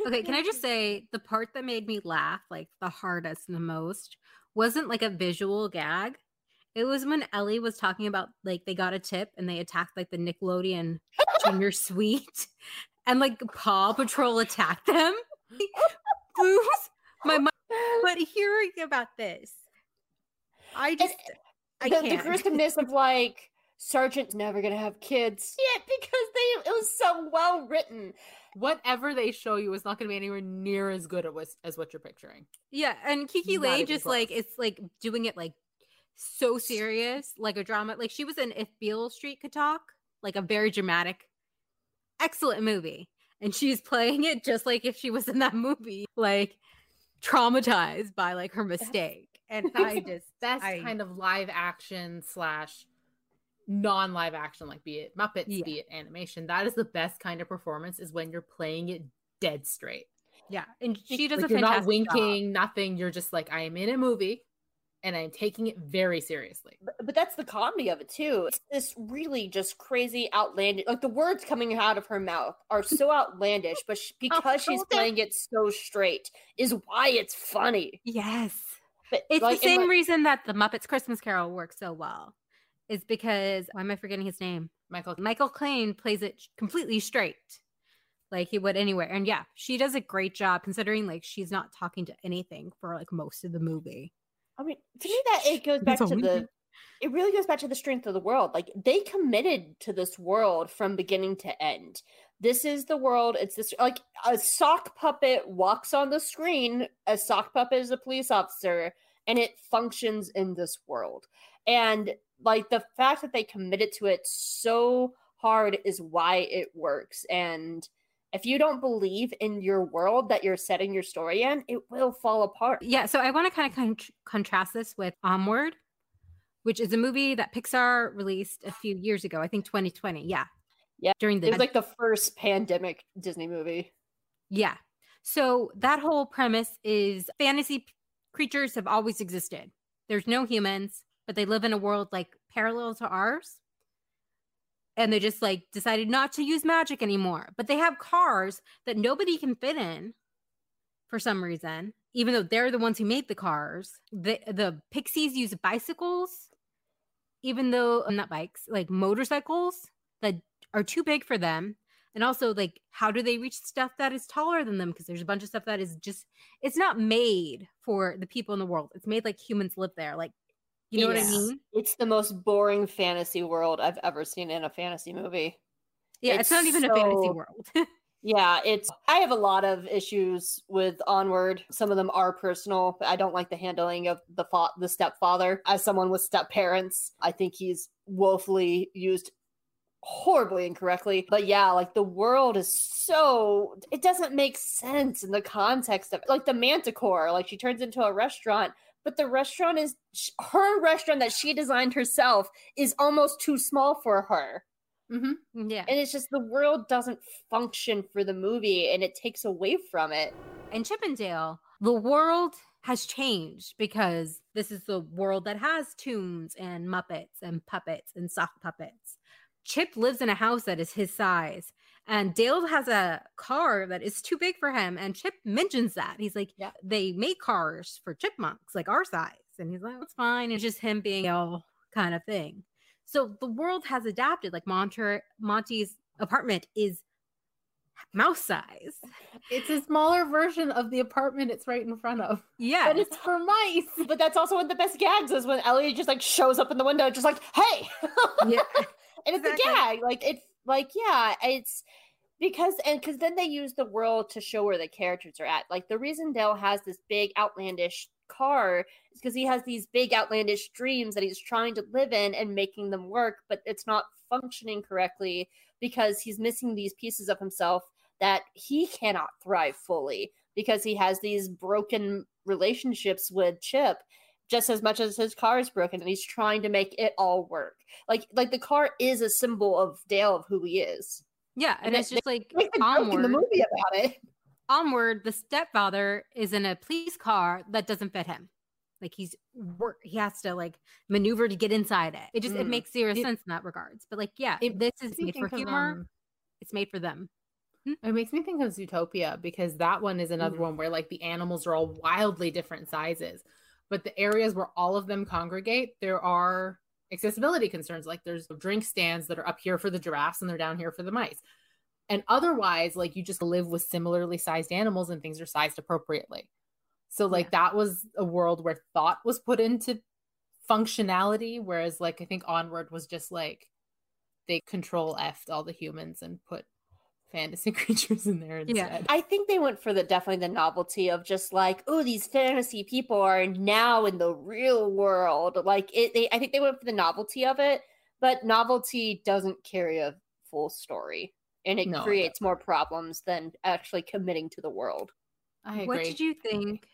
[SPEAKER 1] Okay can i just say the part that made me laugh like the hardest and the most wasn't like a visual gag. It was when ellie was talking about like they got a tip and they attacked like the nickelodeon junior suite and like paw patrol attacked them my mind but hearing about this, I just I
[SPEAKER 3] the,
[SPEAKER 1] can't.
[SPEAKER 3] the gruesomeness of like Sergeant's never gonna have kids yet because they it was so well written.
[SPEAKER 2] Whatever they show you is not gonna be anywhere near as good as, as what you're picturing.
[SPEAKER 1] Yeah, and KiKi
[SPEAKER 2] Not
[SPEAKER 1] Lay just
[SPEAKER 2] close.
[SPEAKER 1] like it's like doing it like so serious, like a drama. Like she was in If Beale Street Could Talk, like a very dramatic, excellent movie. And she's playing it just like if she was in that movie, like traumatized by like her mistake. And I just
[SPEAKER 2] Best
[SPEAKER 1] I-
[SPEAKER 2] kind of live action slash non live action, like be it Muppets,
[SPEAKER 1] Yeah.
[SPEAKER 2] be it animation. That is the best kind of performance is when you're playing it dead straight.
[SPEAKER 1] yeah, and she does
[SPEAKER 2] Like
[SPEAKER 1] a
[SPEAKER 2] you're not
[SPEAKER 1] fantastic job.
[SPEAKER 2] winking, nothing. You're just like, I am in a movie and I'm taking it very seriously.
[SPEAKER 3] But, but that's the comedy of it too. It's this really just crazy, outlandish. Like the words coming out of her mouth are so outlandish, but sh- oh, because she's playing it so straight is why it's funny.
[SPEAKER 1] Yes.
[SPEAKER 3] But
[SPEAKER 1] It's
[SPEAKER 3] like,
[SPEAKER 1] the same reason that the Muppets Christmas Carol works so well. Is because why am I forgetting his name?
[SPEAKER 2] Michael,
[SPEAKER 1] Michael Caine plays it completely straight, like he would anywhere. And yeah, she does a great job considering like she's not talking to anything for like most of the movie.
[SPEAKER 3] I mean, to me, that it goes back to the. It really goes back to the strength of the world. Like they committed to this world from beginning to end. This is the world. It's this like a sock puppet walks on the screen. A sock puppet is a police officer, and it functions in this world. And like the fact that they committed to it so hard is why it works. And if you don't believe in your world that you're setting your story in, it will fall apart.
[SPEAKER 1] Yeah, so I want to kind of con- contrast this with Onward, which is a movie that Pixar released a few years ago. I think 2020. Yeah.
[SPEAKER 3] Yeah,
[SPEAKER 1] During the
[SPEAKER 3] It was like the first pandemic Disney movie.
[SPEAKER 1] Yeah. So that whole premise is fantasy creatures have always existed. There's no humans, but they live in a world like parallel to ours. And they just like decided not to use magic anymore. But they have cars that nobody can fit in for some reason, even though they're the ones who made the cars. The the pixies use bicycles, even though uh, not bikes, like motorcycles that are too big for them and also like how do they reach stuff that is taller than them because there's a bunch of stuff that is just it's not made for the people in the world it's made like humans live there like you know what i mean
[SPEAKER 3] It's the most boring fantasy world I've ever seen in a fantasy movie.
[SPEAKER 1] yeah it's,
[SPEAKER 3] It's
[SPEAKER 1] not even a fantasy world
[SPEAKER 3] Yeah, it's I have a lot of issues with Onward. Some of them are personal. I don't like the handling of the fa- the stepfather. As someone with step parents, I think he's woefully used horribly incorrectly. But yeah, like the world is so it doesn't make sense in the context of like the manticore, like she turns into a restaurant, but the restaurant is her restaurant that she designed herself is almost too small for her.
[SPEAKER 2] Mm-hmm.
[SPEAKER 1] yeah.
[SPEAKER 3] And it's just the world doesn't function for the movie and it takes away from it.
[SPEAKER 1] In Chip 'n Dale the world has changed because this is the world that has tunes and muppets and puppets and sock puppets. Chip lives in a house that is his size and dale has a car that is too big for him and chip mentions that. He's like
[SPEAKER 2] Yeah.
[SPEAKER 1] they make cars for chipmunks like our size. And he's like it's fine. It's just him being Dale kind of thing. So the world has adapted. Like Monter- monty's apartment is mouse size.
[SPEAKER 2] It's a smaller version of the apartment it's right in front of.
[SPEAKER 1] yeah.
[SPEAKER 2] But it's for mice.
[SPEAKER 3] but that's also one of the best gags is when elliot just like shows up in the window just like hey!
[SPEAKER 1] Yeah.
[SPEAKER 3] And it's
[SPEAKER 1] Exactly.
[SPEAKER 3] a gag. Like it's like yeah it's because and because then they use the world to show where the characters are at. Like the reason dale has this big outlandish car is because he has these big outlandish dreams that he's trying to live in and making them work but it's not functioning correctly because he's missing these pieces of himself that he cannot thrive fully because he has these broken relationships with chip just as much as his car is broken and he's trying to make it all work like like the car is a symbol of dale of who he is
[SPEAKER 1] yeah and
[SPEAKER 3] And
[SPEAKER 1] it's
[SPEAKER 3] it-
[SPEAKER 1] just like
[SPEAKER 3] Make a joke in
[SPEAKER 1] onward
[SPEAKER 3] the movie about it
[SPEAKER 1] onward, the stepfather is in a police car that doesn't fit him. Like he's work, he has to like maneuver to get inside it. It just mm. it makes zero it, sense in that regards. But like, yeah, it, this is made for humor. um, it's made for them.
[SPEAKER 2] Hmm? It makes me think of Zootopia because that one is another mm. one where like the animals are all wildly different sizes, but the areas where all of them congregate, there are accessibility concerns. Like there's drink stands that are up here for the giraffes and they're down here for the mice. And otherwise, like you just live with similarly sized animals and things are sized appropriately. So like yeah. that was a world where thought was put into functionality, whereas like I think Onward was just like they control F all the humans and put fantasy creatures in there instead. Yeah.
[SPEAKER 3] I think they went for the definitely the novelty of just like, oh, these fantasy people are now in the real world. Like it they I think they went for the novelty of it, but novelty doesn't carry a full story. And it no, creates more problems than actually committing to the world.
[SPEAKER 1] I agree. What did you think?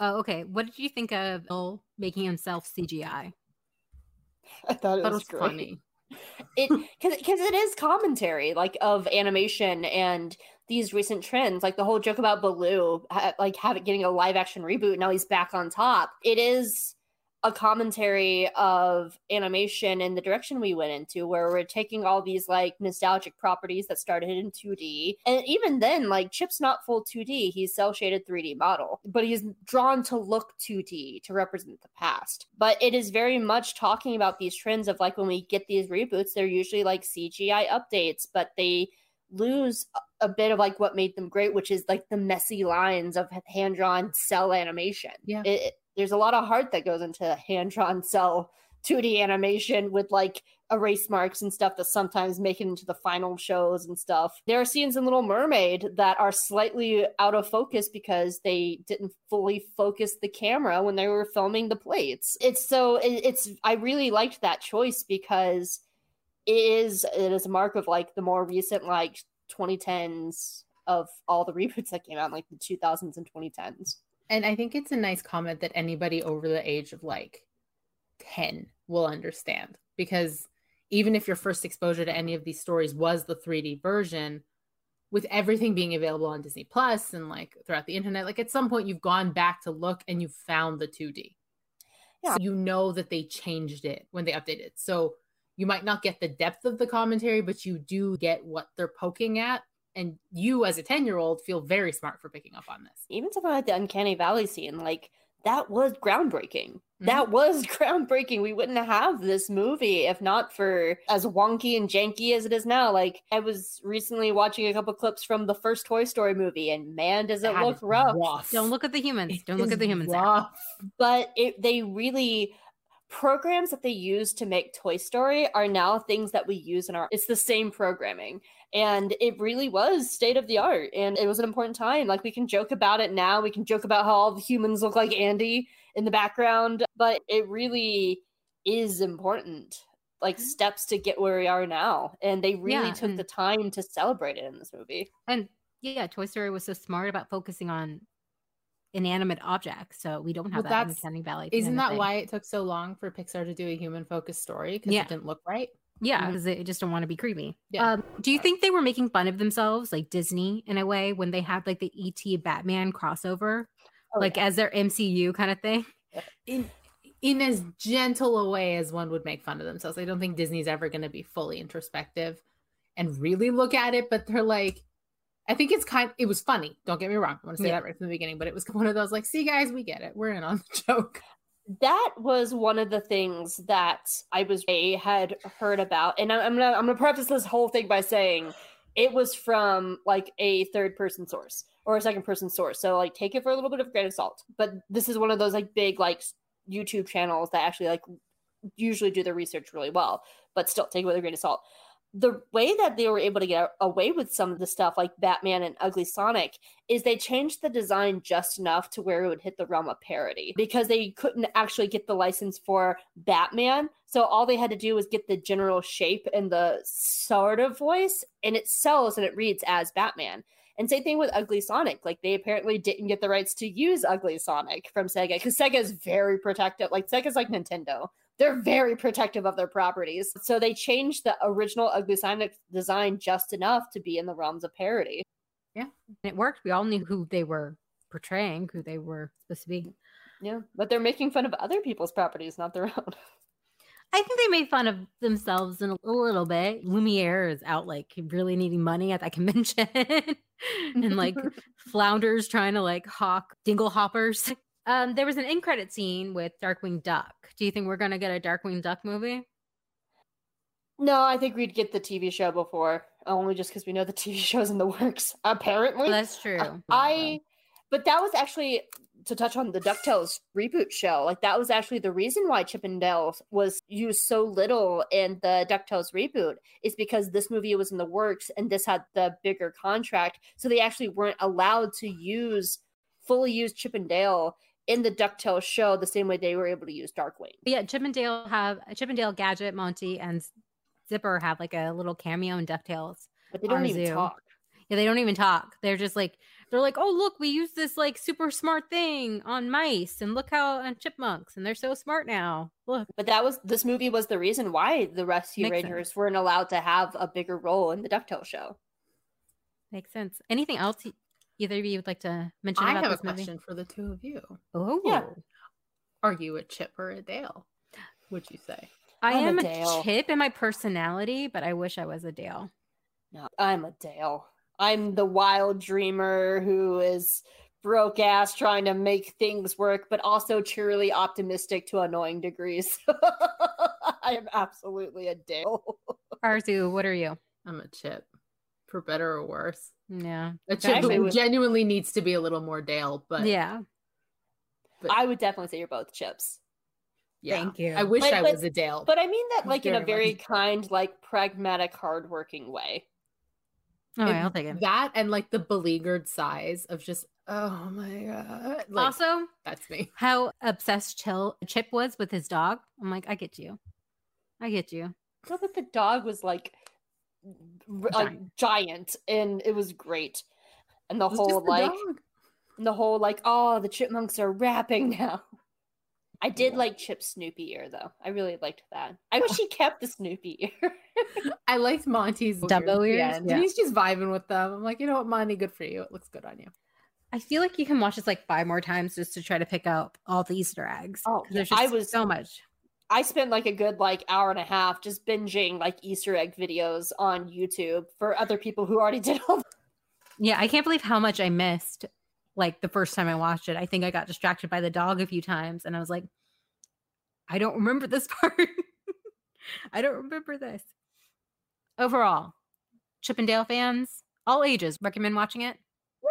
[SPEAKER 1] Oh, okay. What did you think of Bill making himself CGI?
[SPEAKER 3] I thought it was, was funny it because it is commentary like of animation and these recent trends like the whole joke about baloo ha- like having getting a live action reboot now he's back on top. It is a commentary of animation and the direction we went into where we're taking all these like nostalgic properties that started in 2D and even then like Chip's not full 2D he's cel shaded 3D model but he's drawn to look 2D to represent the past but it is very much talking about these trends of like when we get these reboots they're usually like CGI updates but they lose a bit of like what made them great, which is like the messy lines of hand drawn cel animation. Yeah. It, there's a lot of heart that goes into hand drawn cel 2D animation with like erase marks and stuff that sometimes make it into the final shows and stuff. There are scenes in Little Mermaid that are slightly out of focus because they didn't fully focus the camera when they were filming the plates. It's so it, it's I really liked that choice because it is it is a mark of like the more recent like 2010s of all the reboots that came out in like the 2000s and 2010s.
[SPEAKER 2] And I think it's a nice comment that anybody over the age of like 10 will understand because even if your first exposure to any of these stories was the 3D version, with everything being available on Disney Plus and like throughout the internet, like at some point you've gone back to look and you found the 2D. Yeah. So you know that they changed it when they updated. So you might not get the depth of the commentary, but you do get what they're poking at and you as a 10 year old feel very smart for picking up on this.
[SPEAKER 3] Even something like the uncanny valley scene like that was groundbreaking. Mm-hmm. that was groundbreaking. We wouldn't have this movie if not for as wonky and janky as it is now. Like i was recently watching a couple clips from the first toy story movie and man does it that look rough. rough.
[SPEAKER 1] don't look at the humans. Don't look at the humans.
[SPEAKER 3] but it, they really programs that they use to make Toy Story are now things that we use in our it's the same programming and it really was state of the art and it was an important time like we can joke about it now we can joke about how all the humans look like Andy in the background but it really is important like mm-hmm. steps to get where we are now and they really yeah, took and, the time to celebrate it in this movie
[SPEAKER 1] and yeah Toy Story was so smart about focusing on inanimate objects. So we don't have well, that in Uncanny Valley.
[SPEAKER 2] Isn't that why it took so long for Pixar to do a human focused story? Because yeah. it didn't look right.
[SPEAKER 1] Yeah, because mm-hmm. they just don't want to be creepy. Yeah. Um, do you think they were making fun of themselves, like Disney, in a way, when they had like the ET Batman crossover, oh, like yeah. as their MCU kind of thing?
[SPEAKER 2] In in as gentle a way as one would make fun of themselves. I don't think Disney's ever going to be fully introspective and really look at it, but they're like, I think it's kind. It was funny. Don't get me wrong. I want to say yeah. that right from the beginning, but it was one of those like, see, guys, we get it. We're in on the joke.
[SPEAKER 3] That was one of the things that I was I had heard about, and I'm gonna I'm gonna preface this whole thing by saying it was from like a third person source or a second person source. So like take it for a little bit of grain of salt. But this is one of those like big like YouTube channels that actually like usually do their research really well, but still take it with a grain of salt the way that they were able to get away with some of the stuff like Batman and Ugly Sonic is they changed the design just enough to where it would hit the realm of parody because they couldn't actually get the license for Batman. So all they had to do was get the general shape and the sort of voice, and it sells and it reads as Batman. And same thing with Ugly Sonic. Like they apparently didn't get the rights to use Ugly Sonic from Sega because Sega is very protective. Like Sega's like Nintendo they're very protective of their properties. So they changed the original Ugly Sonic design just enough to be in the realms of parody.
[SPEAKER 2] Yeah.
[SPEAKER 1] And it worked. We all knew who they were portraying, who they were supposed to be.
[SPEAKER 3] Yeah, but they're making fun of other people's properties, not their own.
[SPEAKER 1] I think they made fun of themselves in a, a little bit. Lumiere is out like really needing money at that convention. and like flounders trying to like hawk dingle hoppers. Um, there was an in credit scene with Darkwing Duck. Do you think we're gonna get a Darkwing Duck movie?
[SPEAKER 3] No, I think we'd get the TV show before, only just because we know the TV show's in the works. Apparently,
[SPEAKER 1] That's true.
[SPEAKER 3] I, but that was actually to touch on the DuckTales reboot show. Like that was actually the reason why Chip and Dale was used so little in the DuckTales reboot is because this movie was in the works and this had the bigger contract, so they actually weren't allowed to use fully use Chip and Dale in the DuckTales show the same way they were able to use Darkwing.
[SPEAKER 1] But yeah, Chip and Dale have Chip and Dale, Gadget, Monty, and Zipper have like a little cameo in DuckTales.
[SPEAKER 3] But they don't even
[SPEAKER 1] zoo.
[SPEAKER 3] talk.
[SPEAKER 1] Yeah, they don't even talk. They're just like they're like, oh look, we use this like super smart thing on mice, and look how on chipmunks, and they're so smart now. Look,
[SPEAKER 3] But that was this movie was the reason why the Rescue
[SPEAKER 1] Makes
[SPEAKER 3] Rangers weren't allowed to have a bigger role in the DuckTales show.
[SPEAKER 1] makes sense. Anything else either of you would like to mention
[SPEAKER 2] I
[SPEAKER 1] about
[SPEAKER 2] have a
[SPEAKER 1] this movie?
[SPEAKER 2] question for the two of you.
[SPEAKER 1] Oh,
[SPEAKER 3] Yeah.
[SPEAKER 2] Are you a Chip or a Dale? Would you say?
[SPEAKER 1] I
[SPEAKER 3] I'm a
[SPEAKER 1] am a,
[SPEAKER 3] Dale.
[SPEAKER 1] Chip in my personality, but I wish I was a Dale.
[SPEAKER 3] No, I'm a Dale. I'm the wild dreamer who is broke ass trying to make things work, but also cheerily optimistic to annoying degrees. I am absolutely a Dale.
[SPEAKER 1] Arzu, what are you?
[SPEAKER 2] I'm a Chip, for better or worse.
[SPEAKER 1] Yeah,
[SPEAKER 2] A
[SPEAKER 3] Okay.
[SPEAKER 2] Chip
[SPEAKER 3] Actually,
[SPEAKER 2] who
[SPEAKER 3] with-
[SPEAKER 2] genuinely needs to be a little more Dale, but
[SPEAKER 1] yeah.
[SPEAKER 2] But-
[SPEAKER 3] I would definitely say you're both chips.
[SPEAKER 2] yeah.
[SPEAKER 1] Thank you.
[SPEAKER 2] I wish
[SPEAKER 3] But-
[SPEAKER 2] I
[SPEAKER 3] but-
[SPEAKER 2] was a Dale.
[SPEAKER 3] But I mean that like in a
[SPEAKER 2] Very
[SPEAKER 3] very
[SPEAKER 2] much.
[SPEAKER 3] kind, like pragmatic, hardworking way.
[SPEAKER 1] Oh, All right, I'll take it.
[SPEAKER 2] That and like the beleaguered size of just oh my god. Like,
[SPEAKER 1] also,
[SPEAKER 2] that's me.
[SPEAKER 1] how obsessed Chill Chip was with his dog. I'm like, I get you. I get you.
[SPEAKER 3] No, but the dog was like r- like giant and it was great. And the
[SPEAKER 2] It
[SPEAKER 3] whole
[SPEAKER 2] the
[SPEAKER 3] like and the whole like, oh, the chipmunks are rapping now. I did
[SPEAKER 2] Yeah.
[SPEAKER 3] like Chip's Snoopy ear though. I really liked that. I wish he kept the Snoopy ear.
[SPEAKER 2] I liked Monty's
[SPEAKER 1] Dumbo
[SPEAKER 2] at the
[SPEAKER 1] ears?
[SPEAKER 2] end.
[SPEAKER 1] Yeah.
[SPEAKER 2] He's just vibing with them. I'm like, you know what, Monty, good for you. It looks good on you.
[SPEAKER 1] I feel like you can watch this like five more times just to try to pick out all the Easter eggs.
[SPEAKER 3] Oh,
[SPEAKER 1] 'cause there's
[SPEAKER 3] yeah,
[SPEAKER 1] just
[SPEAKER 3] I was-
[SPEAKER 1] so much.
[SPEAKER 3] I spent like a good like hour and a half just binging like Easter egg videos on YouTube for other people who already did all
[SPEAKER 1] Yeah, I can't believe how much I missed. Like the first time I watched it, I think I got distracted by the dog a few times, and I was like, I don't remember this part. I don't remember this. Overall, Chip and Dale fans, all ages, recommend watching it.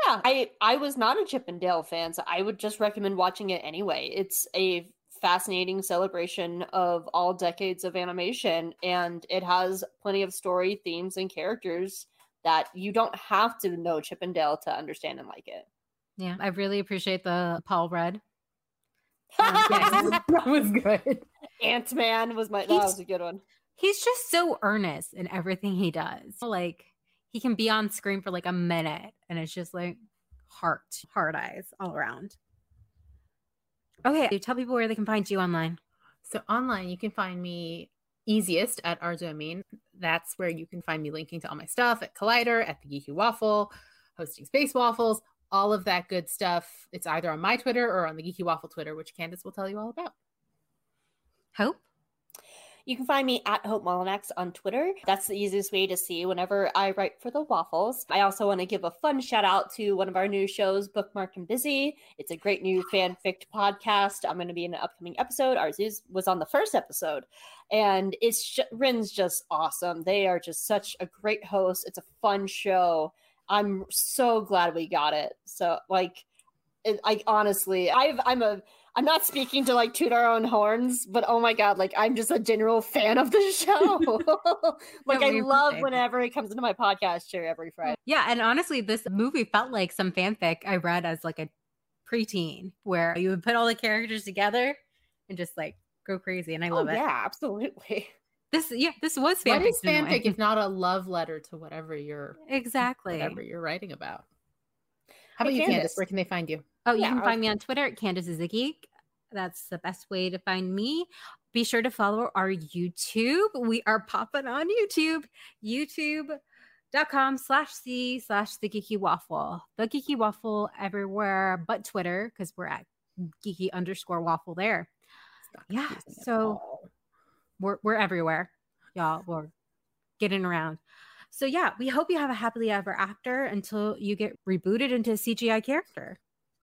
[SPEAKER 3] Yeah, I I was not a Chip and Dale fan, so I would just recommend watching it anyway. It's a fascinating celebration of all decades of animation, and it has plenty of story, themes, and characters that you don't have to know Chip and Dale to understand and like it.
[SPEAKER 1] Yeah, I really appreciate the Paul Rudd.
[SPEAKER 2] Um, yes, that was good.
[SPEAKER 3] Ant Man was my that was a good one.
[SPEAKER 1] He's just so earnest in everything he does. Like he can be on screen for like a minute, and it's just like heart, hard eyes all around. Okay, So tell people where they can find you online.
[SPEAKER 2] So online, you can find me easiest at Arzu Amin. That's where you can find me linking to all my stuff at Collider, at the Geeky Waffle, hosting Space Waffles, all of that good stuff. It's either on my Twitter or on the Geeky Waffle Twitter, which Candace will tell you all about.
[SPEAKER 1] Hope.
[SPEAKER 3] You can find me at Hope Molinax on Twitter. That's the easiest way to see whenever I write for the waffles. I also want to give a fun shout out to one of our new shows, Bookmark and Busy. It's a great new fanfic podcast. I'm going to be in an upcoming episode. Ours was on the first episode, and it's Rin's just awesome. They are just such a great host. It's a fun show. I'm so glad we got it. So like, I honestly, I've I'm a I'm not speaking to like toot our own horns, but oh my god, like I'm just a general fan of the show. like
[SPEAKER 1] No,
[SPEAKER 3] I love whenever it comes into my podcast chair every Friday.
[SPEAKER 1] Yeah, and honestly, this movie felt like some fanfic I read as like a preteen, where you would put all the characters together and just like go crazy, and I
[SPEAKER 3] Oh
[SPEAKER 1] love it.
[SPEAKER 3] yeah, absolutely.
[SPEAKER 1] This, yeah, this was fanfic.
[SPEAKER 2] What is
[SPEAKER 1] in a way.
[SPEAKER 2] fanfic if not a love letter to whatever you're
[SPEAKER 1] exactly.
[SPEAKER 2] whatever you're writing about? How about
[SPEAKER 3] Hey,
[SPEAKER 2] you, Candace?
[SPEAKER 3] Candace.
[SPEAKER 2] Where can they find you?
[SPEAKER 1] Oh, you
[SPEAKER 3] Yeah,
[SPEAKER 1] can
[SPEAKER 3] I
[SPEAKER 1] find me on Twitter at Candace is a geek. That's the best way to find me. Be sure to follow our YouTube. We are popping on YouTube. YouTube dot com slash c slash the geeky waffle the geeky waffle everywhere but twitter because we're at geeky underscore waffle there yeah so we're, we're everywhere y'all we're getting around so yeah we hope you have a happily ever after until you get rebooted into a cgi character